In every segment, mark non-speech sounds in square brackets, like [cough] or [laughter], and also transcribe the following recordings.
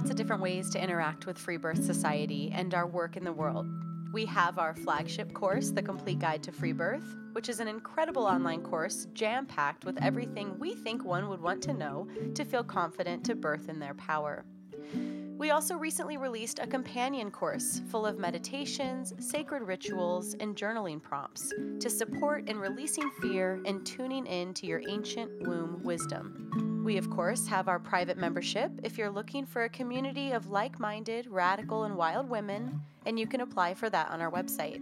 Lots of different ways to interact with Free Birth Society and our work in the world. We have our flagship course, The Complete Guide to Free Birth, which is an incredible online course jam packed with everything we think one would want to know to feel confident to birth in their power. We also recently released a companion course full of meditations, sacred rituals, and journaling prompts to support in releasing fear and tuning in to your ancient womb wisdom. We, of course, have our private membership if you're looking for a community of like minded, radical, and wild women, and you can apply for that on our website.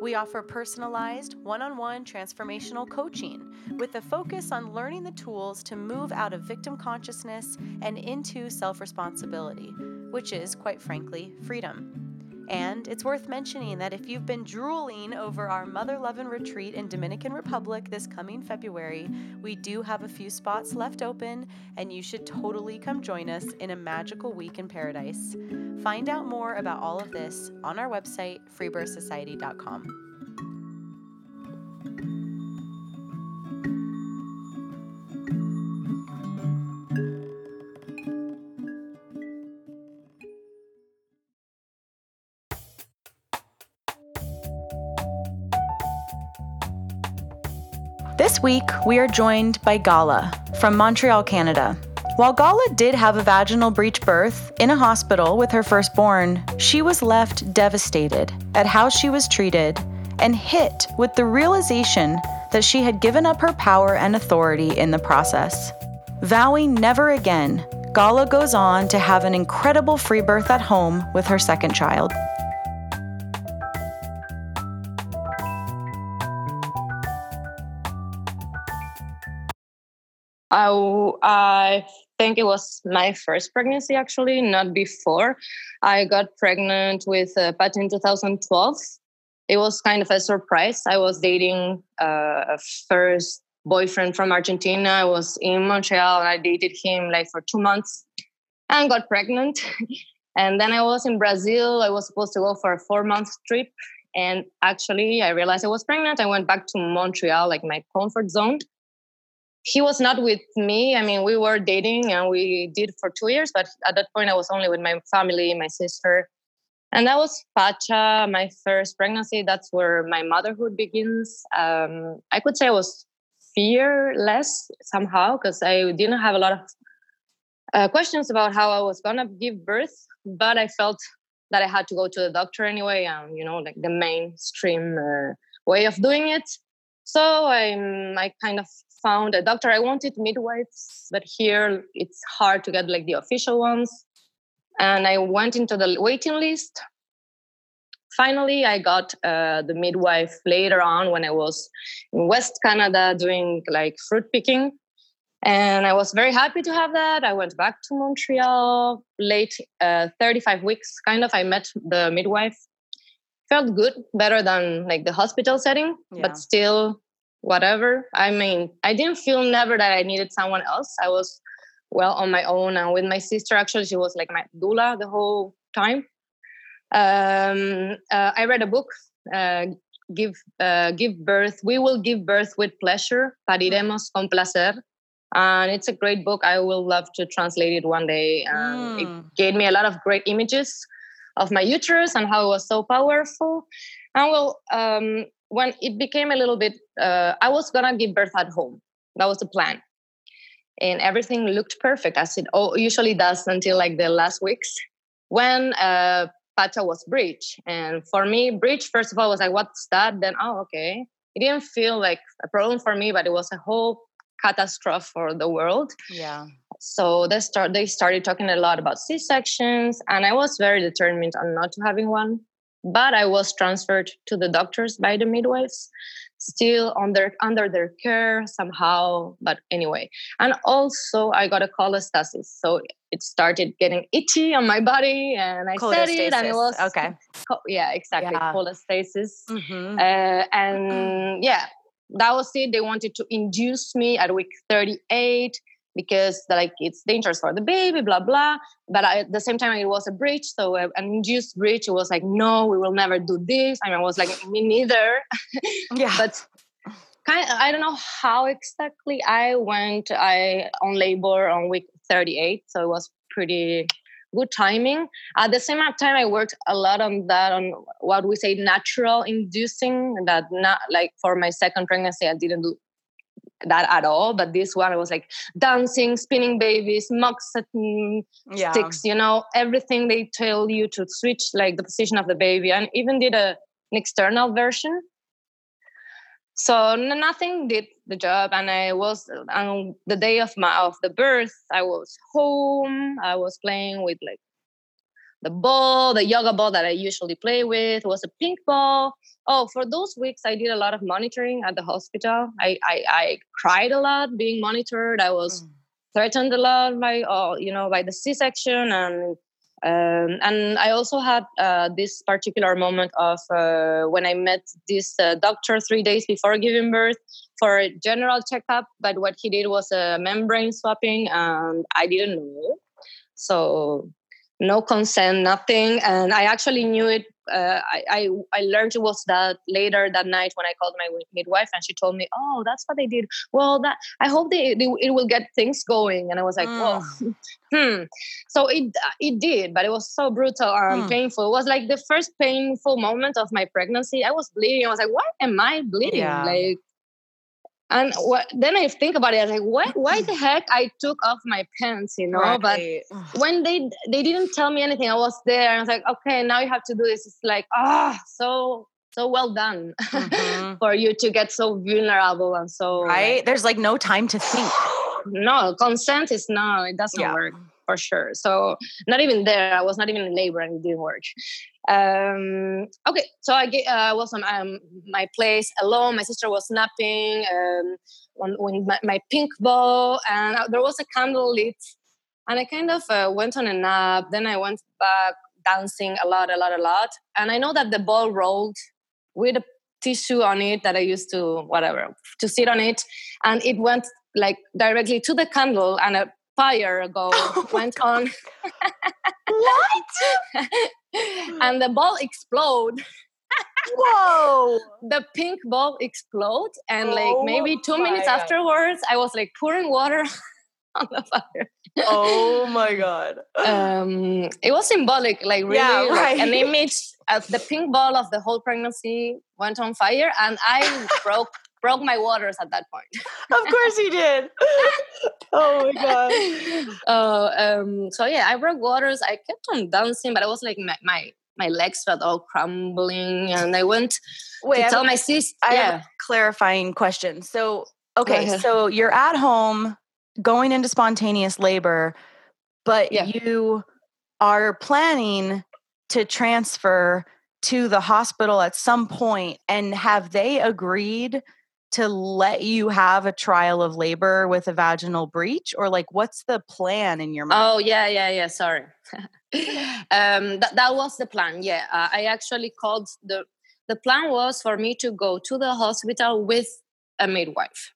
We offer personalized, one on one transformational coaching with a focus on learning the tools to move out of victim consciousness and into self responsibility, which is, quite frankly, freedom. And it's worth mentioning that if you've been drooling over our Mother Love and retreat in Dominican Republic this coming February, we do have a few spots left open, and you should totally come join us in a magical week in paradise. Find out more about all of this on our website, freebirthsociety.com. This week, we are joined by Gala from Montreal, Canada. While Gala did have a vaginal breech birth in a hospital with her firstborn, she was left devastated at how she was treated and hit with the realization that she had given up her power and authority in the process. Vowing never again, Gala goes on to have an incredible free birth at home with her second child. I, I think it was my first pregnancy, actually, not before. I got pregnant with uh, Pat in 2012. It was kind of a surprise. I was dating uh, a first boyfriend from Argentina. I was in Montreal and I dated him like for two months and got pregnant. [laughs] and then I was in Brazil. I was supposed to go for a four month trip. And actually, I realized I was pregnant. I went back to Montreal, like my comfort zone he was not with me. I mean, we were dating and we did for two years, but at that point I was only with my family, my sister. And that was Pacha, my first pregnancy. That's where my motherhood begins. Um, I could say I was fearless somehow because I didn't have a lot of uh, questions about how I was gonna give birth, but I felt that I had to go to the doctor anyway, and you know, like the mainstream uh, way of doing it. So I, I kind of found a doctor. I wanted midwives, but here it's hard to get like the official ones. And I went into the waiting list. Finally, I got uh, the midwife later on when I was in West Canada doing like fruit picking. And I was very happy to have that. I went back to Montreal late, uh, 35 weeks, kind of. I met the midwife. Felt good, better than like the hospital setting, yeah. but still whatever. I mean, I didn't feel never that I needed someone else. I was well on my own and with my sister. Actually, she was like my doula the whole time. Um, uh, I read a book, uh, "Give uh, Give Birth." We will give birth with pleasure. Pariremos con placer. And it's a great book. I will love to translate it one day. mm. It gave me a lot of great images of my uterus and how it was so powerful. And well, um, when it became a little bit, uh, I was gonna give birth at home. That was the plan, and everything looked perfect as it oh, usually does until like the last weeks when uh, Pacha was breech. And for me, breech first of all was like, what's that? Then oh, okay. It didn't feel like a problem for me, but it was a whole catastrophe for the world. Yeah. So they start they started talking a lot about C sections, and I was very determined on not having one but I was transferred to the doctors by the midwives, still under under their care somehow. But anyway, and also I got a cholestasis, so it started getting itchy on my body, and I said it, and it was okay. yeah, exactly, yeah. cholestasis, mm-hmm. uh, and yeah, that was it. They wanted to induce me at week 38 because like it's dangerous for the baby, blah blah. But I, at the same time, it was a breech so uh, an induced breech It was like, no, we will never do this. I mean, I was like, me neither. [laughs] Yeah, but kind of, I don't know how exactly I went. I on labor on week 38, so it was pretty good timing. At the same time, I worked a lot on that, on what we say natural inducing. That not like for my second pregnancy, I didn't do that at all. But this one, I was like dancing, spinning babies, moxetin yeah. sticks, you know, everything they tell you to switch like the position of the baby, and even did a, an external version. So nothing did the job, and I was on the day of my of the birth. I was home. I was playing with like the ball, the yoga ball that I usually play with was a pink ball. Oh, for those weeks, I did a lot of monitoring at the hospital. I I, I cried a lot being monitored. I was mm. threatened a lot by, uh, you know, by the C-section, and um, and I also had uh, this particular moment of uh, when I met this uh, doctor three days before giving birth for a general checkup. But what he did was a membrane swapping, and I didn't know. So no consent, nothing. And I actually knew it. Uh, I, I, I learned it was that later that night when I called my midwife, and she told me, "Oh, that's what they did." Well, that I hope they, they it will get things going. And I was like, mm. "Well, [laughs] hmm." So it it did, but it was so brutal and mm. painful. It was like the first painful moment of my pregnancy. I was bleeding. I was like, "Why am I bleeding?" Yeah. Like and what, then I think about it, I was like, what, why the heck I took off my pants, you know? Right. But when they they didn't tell me anything, I was there and I was like, okay, now you have to do this. It's like, ah, oh, so so well done mm-hmm. [laughs] for you to get so vulnerable and so right. There's like no time to think. [sighs] no, consent is no, it doesn't yeah. work for sure. So not even there. I was not even in labor and it didn't work. Um, okay, so I get, uh, was on um, my place alone. My sister was napping um, my, my, pink ball, and uh, there was a candle lit. And I kind of uh, went on a nap. Then I went back dancing a lot, a lot, a lot. And I know that the ball rolled with a tissue on it that I used to, whatever, to sit on it. And it went like directly to the candle and a fire ago [laughs] oh went on. what? [laughs] and the ball explode. Whoa! [laughs] the pink ball explode, and oh like maybe two minutes God. afterwards, I was like pouring water on the fire. oh my God! Um, it was symbolic, like really, yeah, right. like an image of the pink ball of the whole pregnancy went on fire, and I broke broke my waters at that point. [laughs] of course he did. [laughs] oh my god. Uh, [laughs] um, so yeah, I broke waters. I kept on dancing, but I was like my my, my legs felt all crumbling, and I went Wait, to tell my sister. I yeah. have a clarifying question. So okay, so you're at home going into spontaneous labor, but yeah. you are planning to transfer to the hospital at some point and have they agreed to let you have a trial of labor with a vaginal breech or like what's the plan in your mind? Oh yeah yeah yeah sorry. [laughs] Um that, that was the plan yeah uh, i actually called the the plan was for me to go to the hospital with a midwife.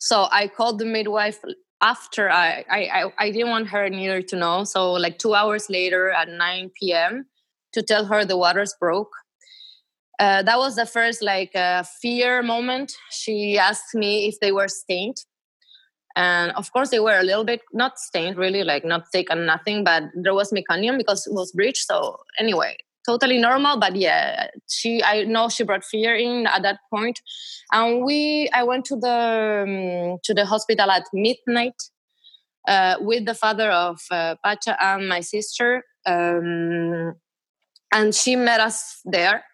So i called the midwife after I, I i didn't want her neither to know so like two hours later at 9 p.m to tell her the waters broke uh, that was the first like uh, fear moment. She asked me if they were stained, and of course they were a little bit not stained, really like not thick and nothing, but there was meconium because it was breech. So anyway, totally normal. But yeah, she I know she brought fear in at that point, and we I went to the um, to the hospital at midnight uh, with the father of uh, Pacha and my sister. Um, and she met us there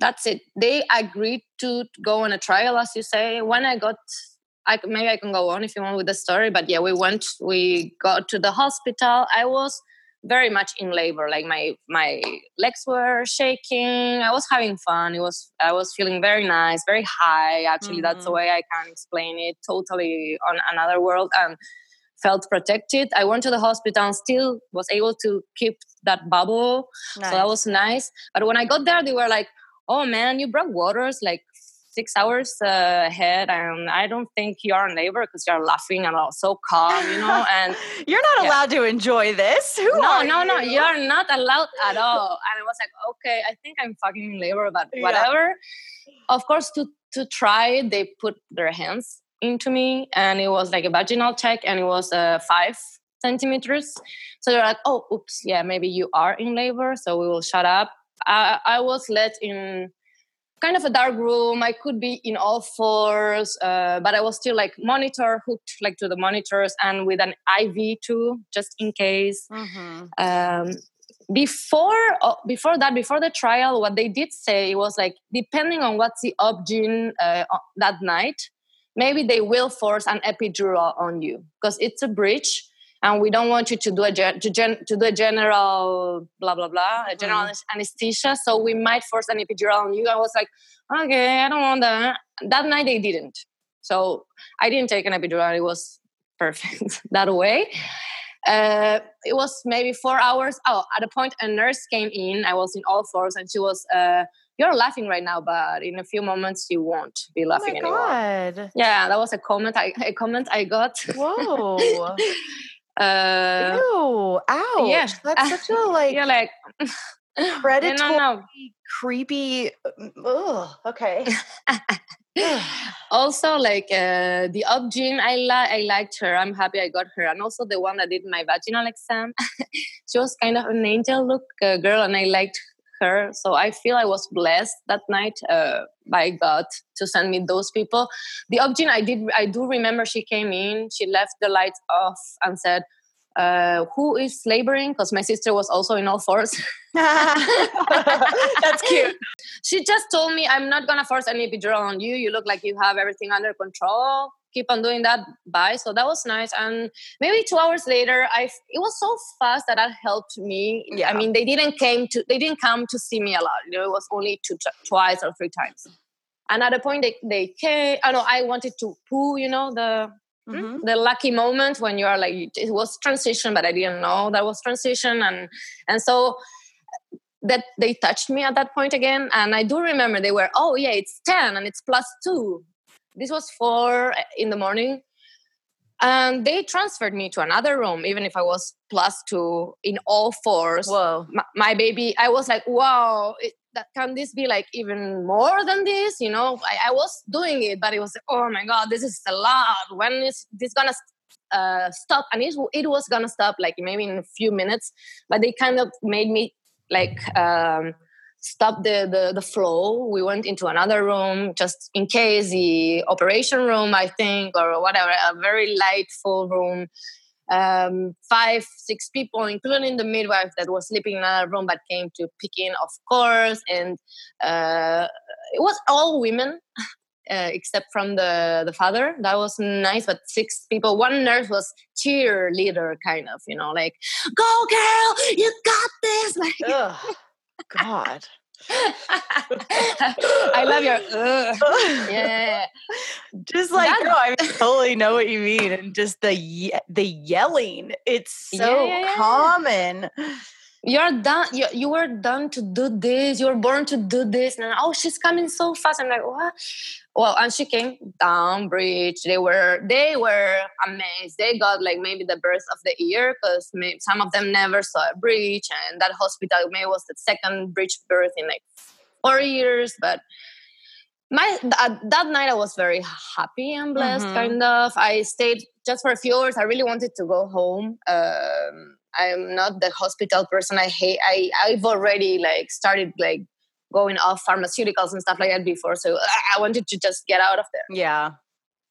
that's it. They agreed to go on a trial, as you say. When I got, I maybe I can go on if you want with the story. But yeah, we went. We got to the hospital. I was very much in labor. Like my my legs were shaking. I was having fun. It was I was feeling very nice, very high. Actually, mm-hmm. that's the mm-hmm. way I can explain it. Totally on another world and felt protected. I went to the hospital and still was able to keep that bubble. Nice. So that was nice. But when I got there, they were like, "Oh man, you brought waters like six hours uh, ahead and i don't think you're in labor because you're laughing and all so calm you know [laughs] and you're not yeah. allowed to enjoy this Who no no you? no you're not allowed at all and i was like okay i think i'm fucking in labor but whatever yeah. of course to to try they put their hands into me and it was like a vaginal check and it was uh, five centimeters so they're like oh oops yeah maybe you are in labor so we will shut up I, I was let in kind of a dark room. I could be in all fours, uh, but I was still like monitor hooked like to the monitors and with an IV too, just in case. Mm-hmm. Um, before uh, before that, before the trial, what they did say was like depending on what's the obgyn uh, that night, maybe they will force an epidural on you because it's a breech and we don't want you to do a to, gen, to do a general blah blah blah a general mm. anesthesia so we might force an epidural on you i was like okay i don't want that that night they didn't so i didn't take an epidural it was perfect [laughs] that way uh, it was maybe four hours oh at a point a nurse came in i was in all fours and she was uh, you're laughing right now, but in a few moments you won't be laughing oh anymore. God. Yeah, that was a comment I a comment I got. Whoa. [laughs] Uh, Ew! Ouch! Yeah, that's such [laughs] a like. You're like [laughs] predatory, no, no. creepy. Ugh, okay. [laughs] also, like uh, the obgyn, I like. I liked her. I'm happy I got her, and also the one that did my vaginal exam. she was kind of an angel look uh, girl, and I liked her. So I feel I was blessed that night uh, by God to send me those people. The obgyn, I did, I do remember she came in, she left the lights off and said, uh, who is laboring? Because my sister was also in all fours. [laughs] That's cute. She just told me, I'm not to force any epidural on you. You look like you have everything under control keep on doing that bye. So that was nice. And maybe two hours later i it was so fast that that helped me. Yeah. i mean they didn't came to they didn't come to see me a lot. You know it was only two twice or three times. And at a point they, they came i know i wanted to poo you know the hmm, mm-hmm. the lucky moment when you are like it was transition but i didn't know that was transition. And and so that they touched me at that point again. And i do remember they were oh yeah it's 10 and it's plus 2 this was four in the morning and they transferred me to another room even if i was plus two in all fours. Whoa. My, my baby i was like wow it, that can this be like even more than this? You know I, I, was doing it but it was oh my god this is a lot. When is this gonna uh, stop? And it, it was gonna stop like maybe in a few minutes but they kind of made me like um, stopped the, the, the flow. We went into another room just in case the operation room, I think, or whatever, a very light full room. Um, five, six people, including the midwife that was sleeping in another room, but came to pick in, of course. And uh, it was all women. [laughs] Uh, except from the the father that was nice but six people one nurse was cheerleader kind of you know like go girl you got this [laughs] like God. I love your uh, yeah. Just like girl, I totally know what you mean, and just the ye- the yelling. It's so yeah, yeah, common. You're done. You, you were done to do this. You were born to do this. And oh, she's coming so fast. I'm like, what? well and she came down bridge they were they were amazed they got like maybe the birth of the year because some of them never saw a breech and that hospital maybe was the second breech birth in like four years but my that, that night i was very happy and blessed mm-hmm. kind of i stayed just for a few hours i really wanted to go home um, i'm not the hospital person i hate i i've already like started like going off pharmaceuticals and stuff like that before. So I wanted to just get out of there. Yeah.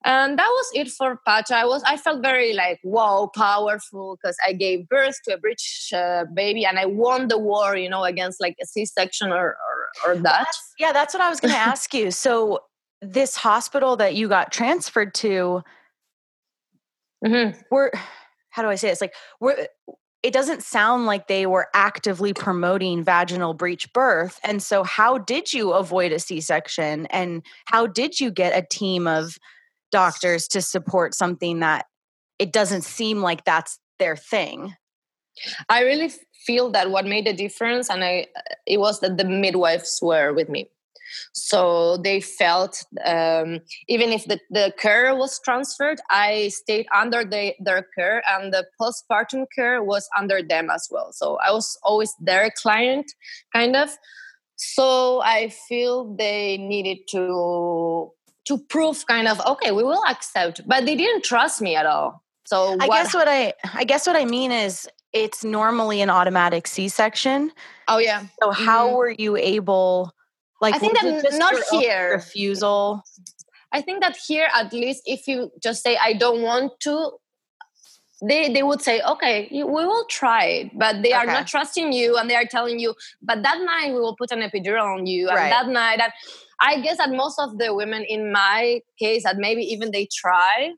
And that was it for Pacha. I was I felt very like wow, powerful because I gave birth to a British uh, baby and I won the war, you know, against like a C-section or or, or that. That's, yeah, that's what I was going [laughs] to ask you. So this hospital that you got transferred to, mm-hmm. were how do I say it? It's like were it doesn't sound like they were actively promoting vaginal breech birth. And so, how did you avoid a C section? And how did you get a team of doctors to support something that it doesn't seem like that's their thing? I really feel that what made a difference, and I, uh, it was that the midwives were with me. So they felt um, even if the, the care was transferred, I stayed under the, their care and the postpartum care was under them as well. So I was always their client, kind of. So I feel they needed to to prove kind of okay, we will accept, but they didn't trust me at all. So I guess what I I guess what I mean is it's normally an automatic C-section. Oh yeah. So how mm-hmm. were you able like I think that not here. refusal. I think that here at least if you just say I don't want to they they would say okay we will try it but they are not trusting you and they are telling you but that night we will put an epidural on you and that night that i guess that most of the women in my case that maybe even they try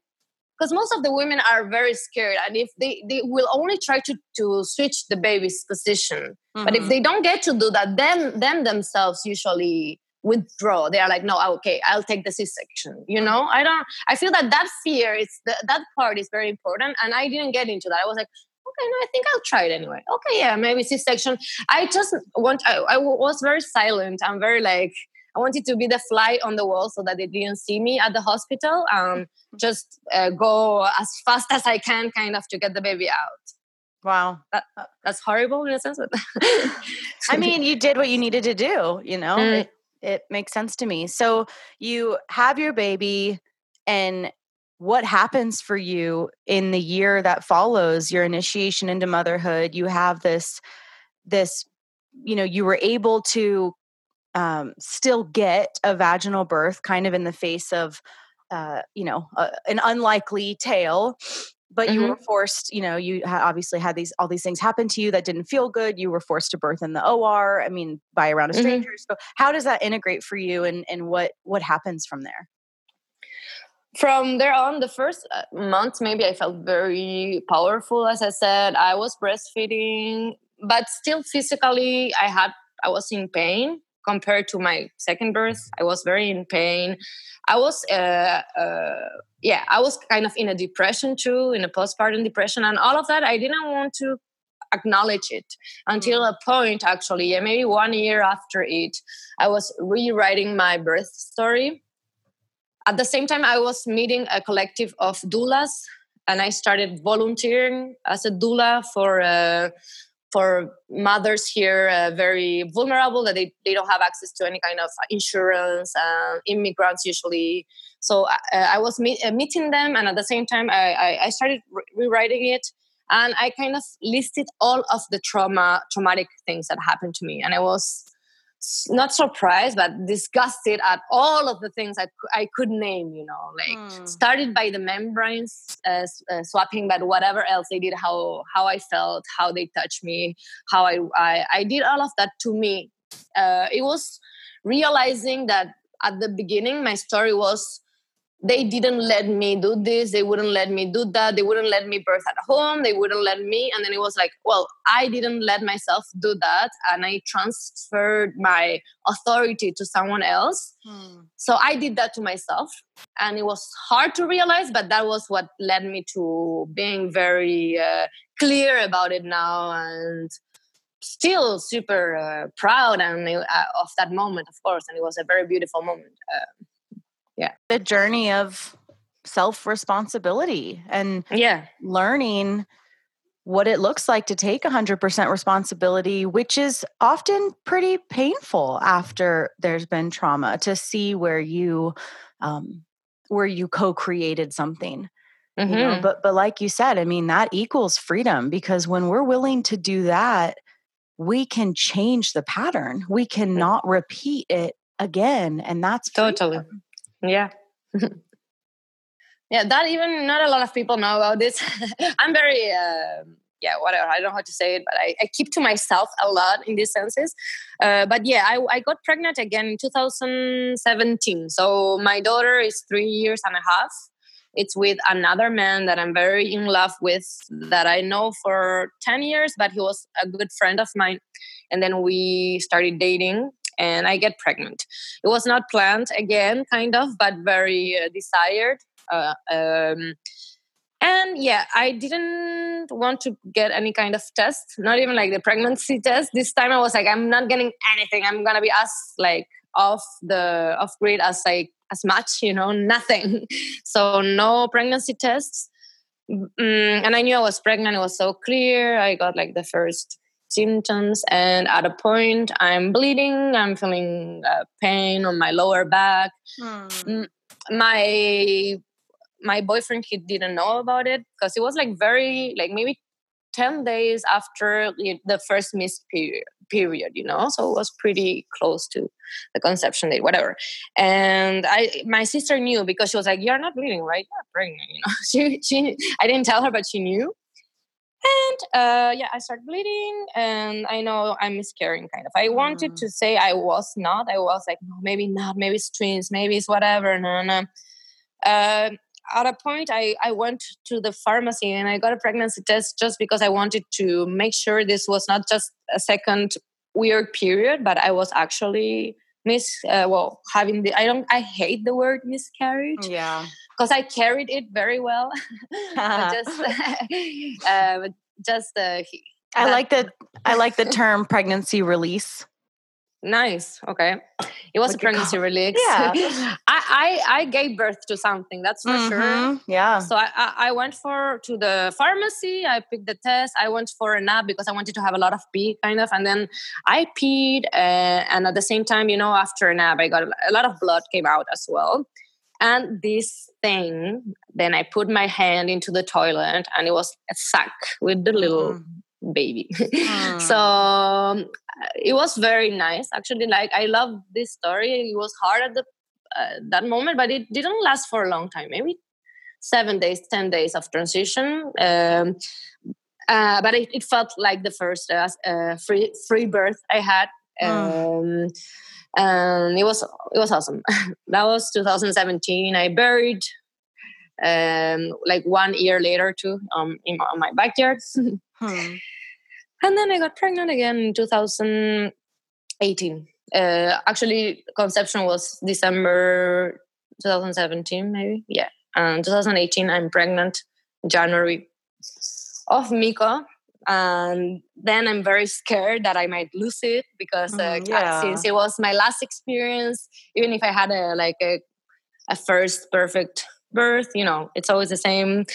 because most of the women are very scared and if they they will only try to to switch the baby's position. Mm-hmm. but if mm-hmm. they don't get to do that then them themselves usually withdraw. They are like no okay i'll take the c-section you know? I don't i feel that that fear is the, that part is very important and i didn't get into that. I was like okay no i think i'll try it anyway. Okay yeah maybe c-section. I just want I, I was very silent i'm very like I wanted to be the fly on the wall so that they didn't see me at the hospital. Um, just uh, go as fast as I can, kind of, to get the baby out. Wow, that, that's horrible in a sense. But [laughs] I mean, you did what you needed to do. You know, mm. it, it makes sense to me. So you have your baby, and what happens for you in the year that follows your initiation into motherhood? You have this, this, you know, you were able to um, still get a vaginal birth kind of in the face of uh, you know uh, an unlikely tale but mm-hmm. you were mm-hmm. forced you know you obviously had these all these things happen to you that didn't feel good you were forced to birth in the or i mean by around a stranger mm-hmm. so how does that integrate for you and and what what happens from there from there on the first uh, month maybe i felt very powerful as i said i was breastfeeding but still physically i had i was in pain compared to my second birth i was very in pain i was uh, uh, yeah i was kind of in a depression too in a postpartum depression and all of that i didn't want to acknowledge it until mm. a point actually yeah maybe one year after it i was rewriting my birth story at the same time i was meeting a collective of doulas and i started volunteering as a doula for uh, for mothers here uh, very vulnerable that they, they don't have access to any kind of insurance uh, immigrants usually. So uh, i was meet, uh, meeting them and at the same time i, I, I started re- rewriting it and i kind of listed all of the trauma traumatic things that happened to me and i was not surprised but disgusted at all of the things I, I could name you know like mm. started by the membranes uh, uh, swapping but whatever else they did how how i felt how they touched me how i i, I did all of that to me uh, it was realizing that at the beginning my story was they didn't let me do this they wouldn't let me do that they wouldn't let me birth at home they wouldn't let me and then it was like well i didn't let myself do that and i transferred my authority to someone else hmm. so i did that to myself and it was hard to realize but that was what led me to being very uh, clear about it now and still super uh, proud and uh, of that moment of course and it was a very beautiful moment uh, yeah the journey of self responsibility and yeah learning what it looks like to take 100% responsibility which is often pretty painful after there's been trauma to see where you um, where you co-created something mm-hmm. you know? Mm-hmm. but but like you said i mean that equals freedom because when we're willing to do that we can change the pattern we cannot repeat it again and that's freedom. totally yeah. yeah, that even not a lot of people know about this. [laughs] I'm very, uh, yeah, whatever. I don't know how to say it, but I, I keep to myself a lot in these senses. Uh, but yeah, I, I got pregnant again in 2017. So my daughter is three years and a half. it's with another man that i'm very in love with that i know for 10 years but he was a good friend of mine and then we started dating and i get pregnant. It was not planned again kind of but very uh, desired uh, um, and yeah i didn't want to get any kind of test not even like the pregnancy test. This time i was like i'm not getting anything. I'm gonna be as like off the off grid as like as much you know nothing. [laughs] So no pregnancy tests. Mm, and i knew i was pregnant. It was so clear. I got like the first symptoms and at a point i'm bleeding i'm feeling uh, pain on my lower back. Hmm. my my boyfriend he didn't know about it because it was like very like maybe 10 days after the first missed period period you know? So it was pretty close to the conception date whatever. And i my sister knew because she was like you're not bleeding right? You're pregnant you know? [laughs] She she i didn't tell her but she knew and uh, yeah i started bleeding and i know i'm miscarrying kind of. I mm. wanted to say i was not. I was like no maybe not. Maybe it's twins. Maybe it's whatever. No no. Uh, at a point I, I went to the pharmacy and i got a pregnancy test just because i wanted to make sure this was not just a second weird period but i was actually miss uh, well having the i don't i hate the word miscarriage yeah. because i carried it very well. [laughs] [laughs] [laughs] Just uh, just uh, i like the i like the term pregnancy release Nice. Okay. It was a pregnancy release. Yeah. [laughs] I, I, I gave birth to something. That's for mm-hmm. sure. Yeah. So I, I, I went for to the pharmacy. I picked the test. I went for a nap because I wanted to have a lot of pee, kind of. And then I peed, uh, and at the same time, you know, after a nap, I got a lot of blood came out as well. And this thing, then I put my hand into the toilet, and it was a sack with the little. Mm baby. Mm. [laughs] so um, it was very nice. Actually like i love this story. It was hard at the uh, that moment but it didn't last for a long time maybe seven days ten days of transition um, uh, but it, it, felt like the first uh, uh free free birth i had mm. um, and it was it was awesome. [laughs] That was 2017 i buried um, like one year later too um, in my, my backyard [laughs] hmm. And then I got pregnant again in 2018. Uh, actually, conception was December 2017, maybe. Yeah. And 2018, I'm pregnant January of Miko. And then I'm very scared that I might lose it because uh, mm, yeah. since it was my last experience, even if I had a like a, a first perfect birth, you know, it's always the same.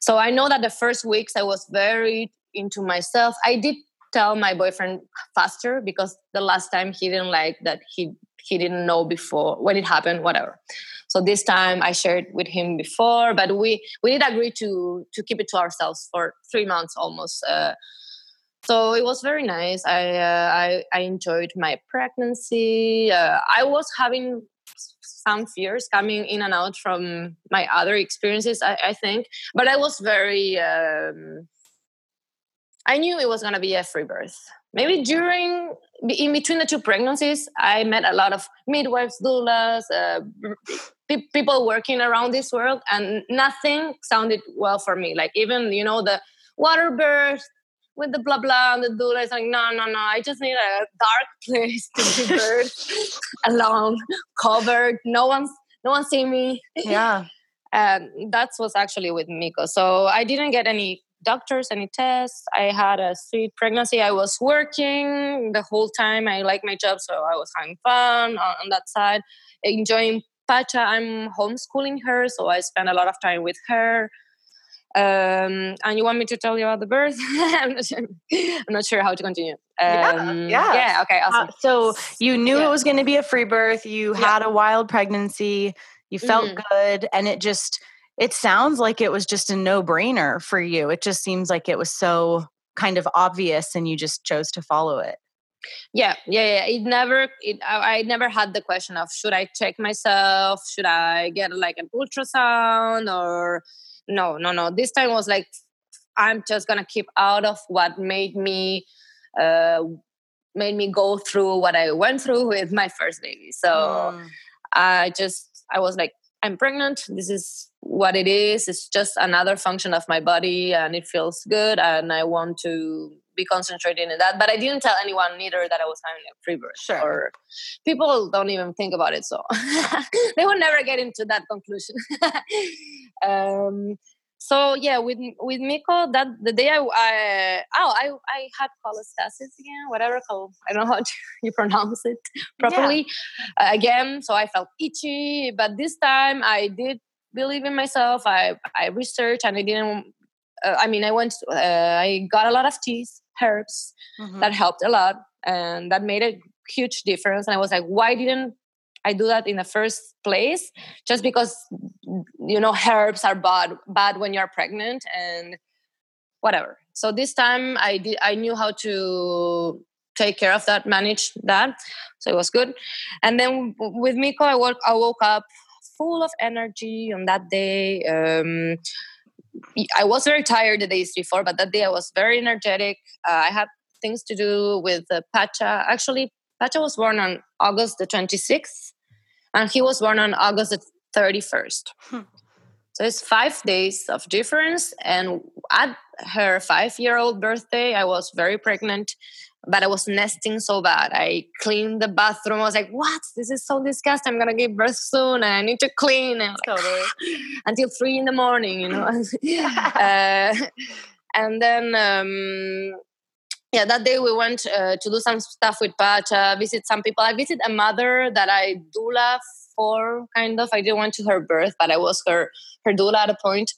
So I know that the first weeks I was very into myself. I did tell my boyfriend faster because the last time he didn't like that he he didn't know before when it happened whatever. So this time i shared with him before but we we did agree to to keep it to ourselves for three months almost uh, so it was very nice. I uh, I, I enjoyed my pregnancy. Uh, i was having some fears coming in and out from my other experiences i, I think but i was very um, I knew it was going to be a free birth. Maybe during, in between the two pregnancies, I met a lot of midwives, doulas, uh, pe- people working around this world, and nothing sounded well for me. Like even, you know, the water birth with the blah blah and the doula is like, no, no, no. I just need a dark [laughs] place to give birth, [laughs] alone, covered. No one's, no one see me. Yeah. [laughs] And that's what's actually with Miko. So I didn't get any doctors, any tests. I had a sweet pregnancy. I was working the whole time. I like my job, so I was having fun on, on that side, enjoying Pacha. I'm homeschooling her, so I spend a lot of time with her. Um, and you want me to tell you about the birth? [laughs] I'm, not sure, I'm not sure how to continue. Um, yeah, yeah, yeah. Okay, awesome. Uh, so you knew yeah. it was going to be a free birth. You yeah. had a wild pregnancy. You felt mm. good, and it just it sounds like it was just a no brainer for you. It just seems like it was so kind of obvious and you just chose to follow it. Yeah, yeah, yeah. It never, it, I, I never had the question of should I check myself? Should I get like an ultrasound or no, no, no. This time was like, I'm just gonna keep out of what made me, uh, made me go through what I went through with my first baby. So mm. I just, I was like, I'm pregnant. This is what it is. It's just another function of my body, and it feels good, and I want to be concentrating in that. But I didn't tell anyone neither that I was having a free birth. Sure. Or people don't even think about it, so [laughs] they will never get into that conclusion. [laughs] um, so yeah, with with Miko, that the day I, I oh I I had cholestasis again, whatever call I don't know how to, [laughs] you pronounce it properly yeah. uh, again. So I felt itchy, but this time I did believe in myself. I I researched and I didn't. Uh, I mean, I went. Uh, I got a lot of teas, herbs mm-hmm. that helped a lot, and that made a huge difference. And I was like, why didn't I do that in the first place? Just because you know herbs are bad bad when you're pregnant and whatever. So this time I did. I knew how to take care of that, manage that. So it was good. And then with Miko, I woke I woke up full of energy on that day. Um, I was very tired the days before, but that day I was very energetic. Uh, I had things to do with uh, Pacha. Actually, Pacha was born on August the 26th, and he was born on August the 31st. Hmm. So it's five days of difference. And at her five year old birthday, I was very pregnant but I was nesting so bad. I cleaned the bathroom. I was like, "What? This is so disgusting. I'm gonna give birth soon, and I need to clean." Like, until three in the morning, you know. [laughs] [laughs] uh, and then, um, yeah, that day we went uh, to do some stuff with Pacha, visit some people. I visited a mother that I doula for, kind of. I didn't want to her birth, but I was her her doula at a point.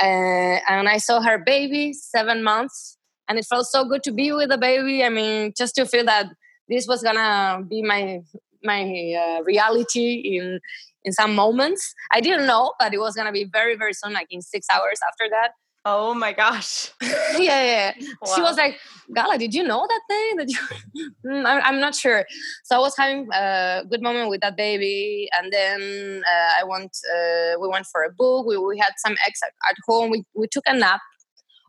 Uh, and I saw her baby, seven months and it felt so good to be with the baby. I mean, just to feel that this was gonna be my my uh, reality in in some moments. I didn't know, but it was gonna be very very soon, like in six hours after that. Oh my gosh! [laughs] yeah, yeah. Wow. She was like, "Gala, did you know that thing? That you?" [laughs] Mm, I'm not sure. So I was having a good moment with that baby, and then uh, I went. Uh, we went for a book. We, we had some eggs at, at home. We we took a nap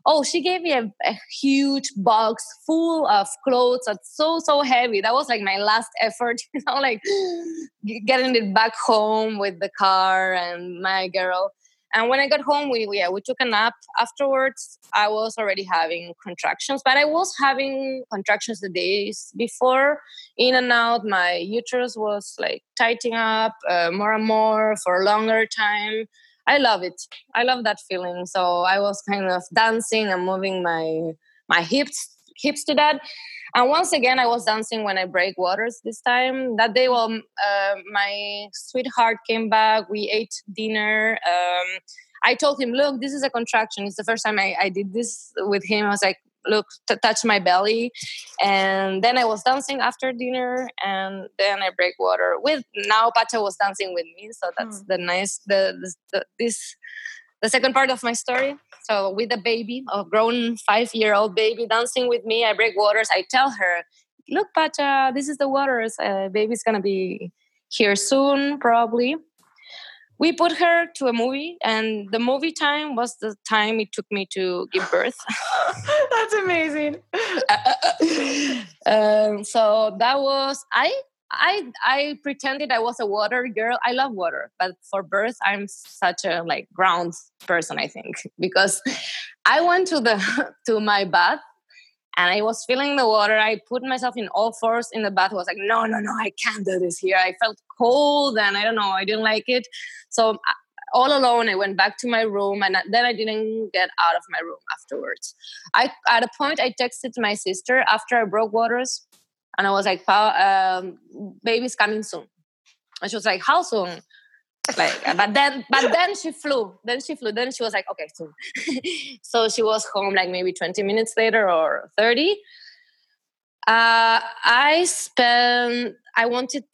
oh she gave me a, a, huge box full of clothes that's so so heavy. That was like my last effort [laughs] you know like getting it back home with the car and my girl. And when i got home we, yeah we took a nap. Afterwards i was already having contractions but i was having contractions the days before. In and out my uterus was like tightening up uh, more and more for a longer time I love it. I love that feeling. So I was kind of dancing and moving my my hips hips to that. And once again, I was dancing when I break waters this time. That day, well, uh, my sweetheart came back. We ate dinner. Um, I told him, look, this is a contraction. It's the first time I, I did this with him. I was like, look t- touch my belly. And then i was dancing after dinner and then i break water with now pacha was dancing with me so that's mm. the nice the, the, the, this the second part of my story. So with a baby a grown five year old baby dancing with me i break waters. I tell her look pacha this is the waters. Uh, baby's gonna be here soon probably we put her to a movie and the movie time was the time it took me to give birth. [laughs] That's amazing. [laughs] Um, so that was i i i pretended i was a water girl. I love water but for birth i'm such a like ground person i think because i went to the [laughs] to my bath and I was feeling the water. I put myself in all fours in the bath. I was like, no, no, no, I can't do this here. I felt cold and I don't know, I didn't like it. So all alone, I went back to my room and then I didn't get out of my room afterwards. I At a point, I texted my sister after I broke waters and I was like, um, baby's coming soon. And she was like, how soon? Like but then but then she flew. Then she flew. Then she was like okay so [laughs] so she was home like maybe 20 minutes later or 30 uh i spent i wanted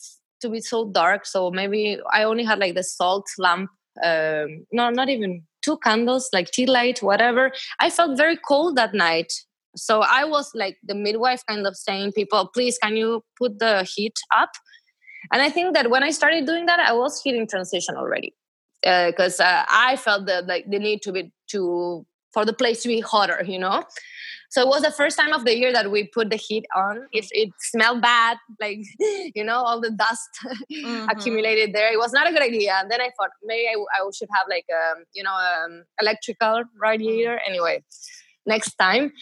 to be so dark so maybe i only had like the salt lamp um no not even two candles like tea light whatever. I felt very cold that night. So i was like the midwife kind of saying people please can you put the heat up and I think that when I started doing that, I was hitting transition already because uh, uh, I felt the like the need to be to for the place to be hotter, you know. So it was the first time of the year that we put the heat on. If it smelled bad, like [laughs] you know, all the dust [laughs] mm-hmm. accumulated there, it was not a good idea. And then I thought maybe I, I should have like um, you know um, electrical radiator. Mm. Anyway, next time.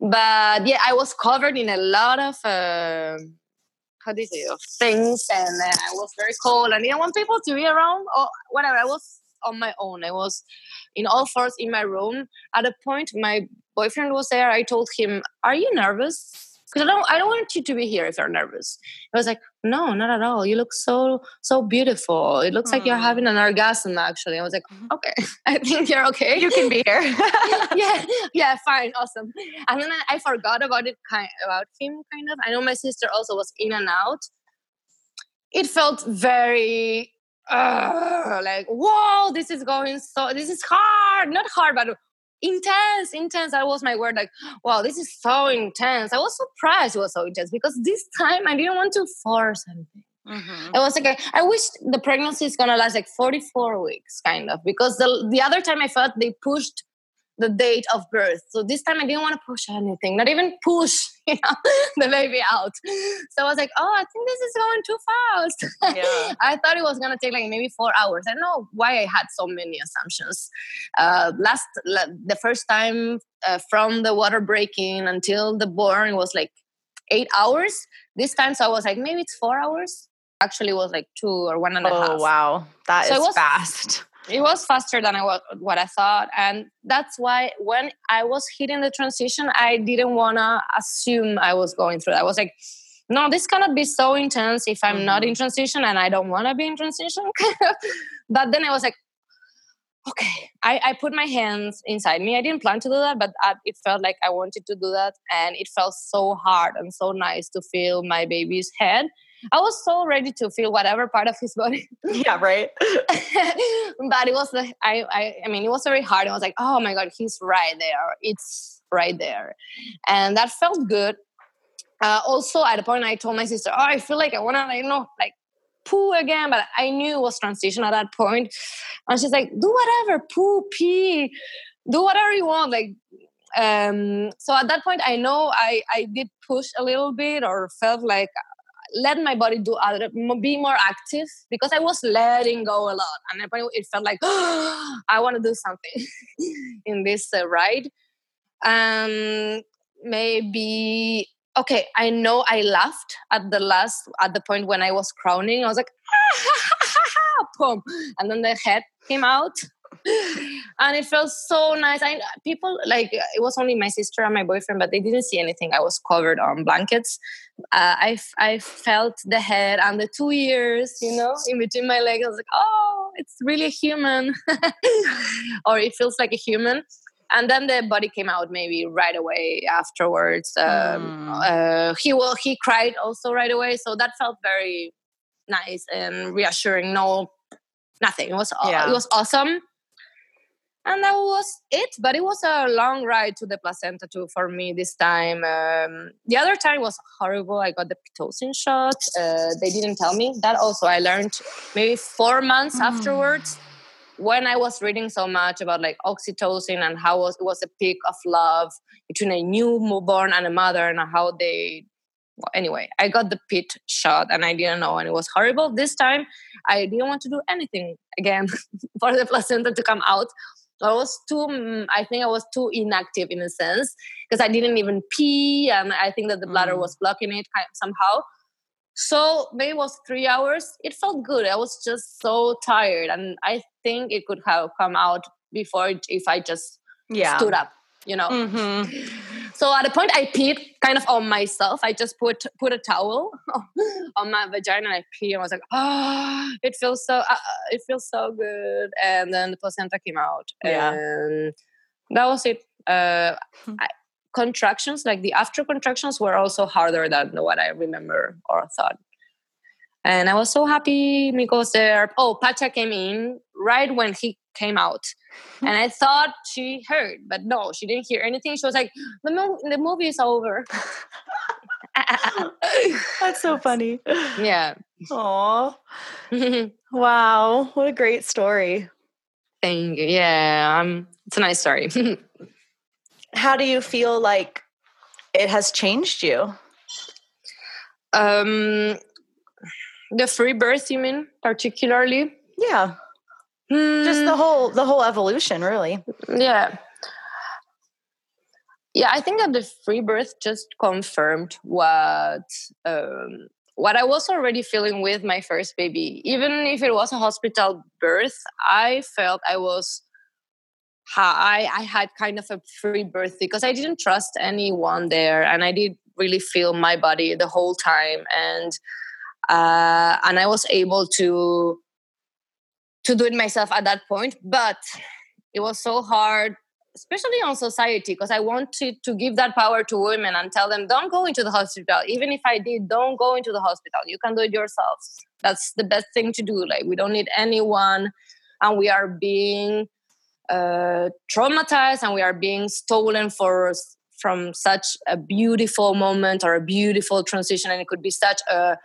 But yeah, I was covered in a lot of. Uh, how do you say of things and uh, I was very cold I didn't want people to be around or whatever. I was on my own. I was in all fours in my room. At a point, my boyfriend was there. I told him, "Are you nervous?" Because I don't, I don't want you to be here if you're nervous. I was like, "No, not at all. You look so, so beautiful. It looks like you're having an orgasm." Actually, I was like, mm-hmm. "Okay, [laughs] I think you're okay. You can be here." [laughs] yeah, [laughs] yeah, fine, awesome. And then I, I forgot about it, kind about him, kind of. I know my sister also was in and out. It felt very uh, like whoa this is going so this is hard not hard but intense intense. That was my word like wow this is so intense. I was surprised it was so intense because this time i didn't want to force anything. Mm-hmm. i was like i wish the pregnancy is gonna last like 44 weeks kind of because the, the other time i felt they pushed the date of birth. So this time I didn't want to push anything, not even push [laughs] you know, the baby out. So I was like, oh, I think this is going too fast. [laughs] Yeah. I thought it was going to take like maybe four hours. I don't know why I had so many assumptions. Uh, last, the first time uh, from the water breaking until the born was like eight hours. This time, so I was like, maybe it's four hours. Actually, was like two or one and a oh, half. Oh wow, that so is fast it was faster than I was, what I thought, and that's why when I was hitting the transition, I didn't wanna assume I was going through that. I was like, no, this cannot be so intense if I'm mm-hmm. not in mm-hmm. transition and I don't want to be in transition. [laughs] but then I was like, okay, I, I put my hands inside me. I didn't plan to do that, but I, it felt like I wanted to do that, and it felt so hard and so nice to feel my baby's head I was so ready to feel whatever part of his [laughs] body. yeah, right. [laughs] but it was the I, I I mean it was very hard. I was like, oh my god, he's right there. It's right there, and that felt good. Uh, also, at a point, I told my sister, "Oh, I feel like I want to, like, you know, like poo again," but I knew it was transition at that point. And she's like, "Do whatever, poo, pee, do whatever you want." Like, um, so at that point, I know I I did push a little bit or felt like let my body do other be more active because i was letting go a lot. And it felt like oh, [gasps] i want to do something [laughs] in this uh, ride. Um maybe okay i know i laughed at the last at the point when i was crowning. I was like [laughs] boom. And then the head came out and it felt so nice. I people like it was only my sister and my boyfriend, but they didn't see anything. I was covered on blankets. Uh, I I felt the head and the two ears, you know, in between my legs. I was like, oh, it's really a human, [laughs] or it feels like a human. And then the body came out maybe right away afterwards. Um, mm. uh, he will he cried also right away, so that felt very nice and reassuring. No, nothing. It was yeah. it was awesome and that was it but it was a long ride to the placenta too for me this time. Um, the other time was horrible. I got the pitocin shot. Uh, they didn't tell me. That also i learned maybe four months mm. afterwards when i was reading so much about like oxytocin and how was, it was a peak of love between a new newborn and a mother and how they well, anyway i got the pit shot and i didn't know and it was horrible. This time i didn't want to do anything again [laughs] for the placenta to come out I was too, mm, I think I was too inactive in a sense because I didn't even pee and I think that the bladder mm. was blocking it somehow. So maybe it was three hours. It felt good. I was just so tired. And I think it could have come out before if I just yeah. stood up you know. Mm-hmm. So at a point, I peed kind of on myself. I just put put a towel [laughs] on my vagina and I pee. And I was like, oh, it feels so, uh, uh, it feels so good. And then the placenta came out, yeah. and that was it. Uh, hmm. I, contractions, like the after contractions, were also harder than what I remember or thought. And I was so happy because there. Oh, Pacha came in right when he came out. And I thought she heard, but no, she didn't hear anything. She was like, the, mo- the movie is over. [laughs] That's so funny. Yeah. Aw. [laughs] wow. What a great story. Thank you. Yeah. Um, it's a nice story. [laughs] How do you feel like it has changed you? Um, the free birth, you mean, particularly? Yeah. Just the Hmm, whole the whole evolution, really. yeah. Yeah, I think that the free birth just confirmed what um, what I was already feeling with my first baby. Even if it was a hospital birth, I felt I was I I had kind of a free birth because I didn't trust anyone there, and I did really feel my body the whole time, and uh, and I was able to to do it myself at that point. But it was so hard especially on society because i wanted to give that power to women and tell them don't go into the hospital. Even if i did don't go into the hospital. You can do it yourselves. That's the best thing to do. Like we don't need anyone and we are being uh, traumatized and we are being stolen for from such a beautiful moment or a beautiful transition and it could be such a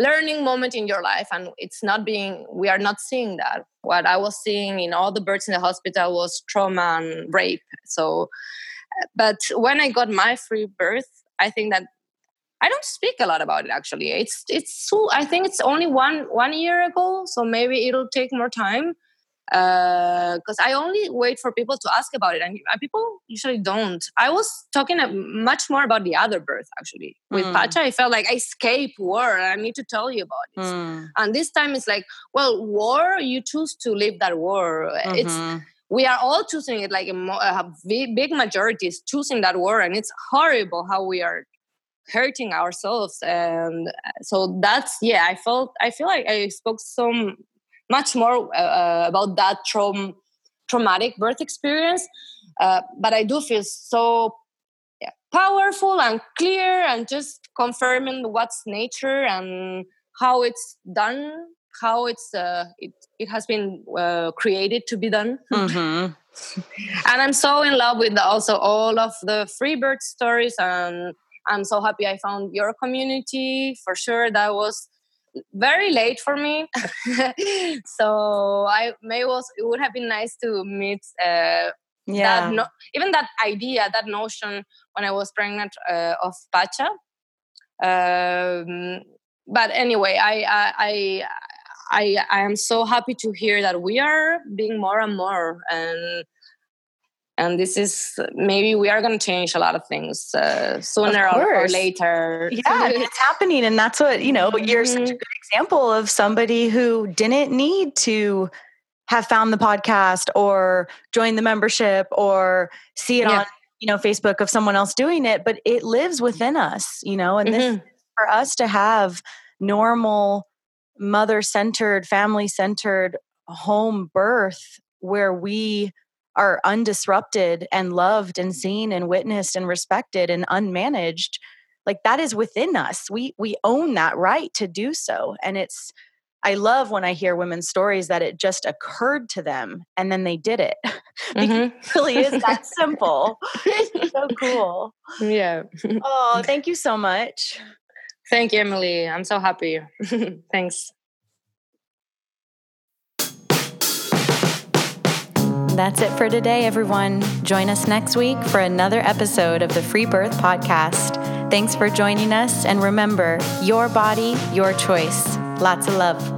learning moment in your life and it's not being we are not seeing that. What i was seeing in all the births in the hospital was trauma and rape. So but when i got my free birth i think that i don't speak a lot about it actually. It's it's so i think it's only one one year ago so maybe it'll take more time because I only wait for people to ask about it, and people usually don't. I was talking much more about the other birth actually with Mm. Pacha. I felt like I escaped war, and I need to tell you about it. Mm. And this time it's like, well, war. You choose to live that war. It's Mhm. we are all choosing it. Like a, mo- a big, big majority is choosing that war, and it's horrible how we are hurting ourselves. And so that's yeah. I felt I feel like I spoke so much more uh, about that traum- traumatic birth experience. Uh, but I do feel so yeah, powerful and clear and just confirming what's nature and how it's done, how it's uh, it, it has been uh, created to be done. Mhm. [laughs] And I'm so in love with also all of the free birth stories and I'm so happy I found your community for sure. That was very late for me [laughs] so i may was it would have been nice to meet uh, Yeah. that no, even that idea that notion when i was pregnant uh, of pacha um, but anyway I, I i i i am so happy to hear that we are being more and more and and this is maybe we are going to change a lot of things uh, sooner or, or later Yeah, it's happening. And that's what, you know, but you're such a Mhm. good example of somebody who didn't need to have found the podcast or join the membership or see it Yeah. on, you know, Facebook of someone else doing it, but it lives within us, you know, and this Mhm. for us to have normal mother centered, family centered home birth where we are undisrupted and loved and seen and witnessed and respected and unmanaged like that is within us we we own that right to do so and it's i love when i hear women's stories that it just occurred to them and then they did it [laughs] Mhm. it really is that [laughs] simple [laughs] so cool yeah oh thank you so much Thank you, Emilee. I'm so happy. Thanks. That's it for today, everyone. Join us next week for another episode of the Free Birth Podcast. Thanks for joining us, and remember your body, your choice. Lots of love.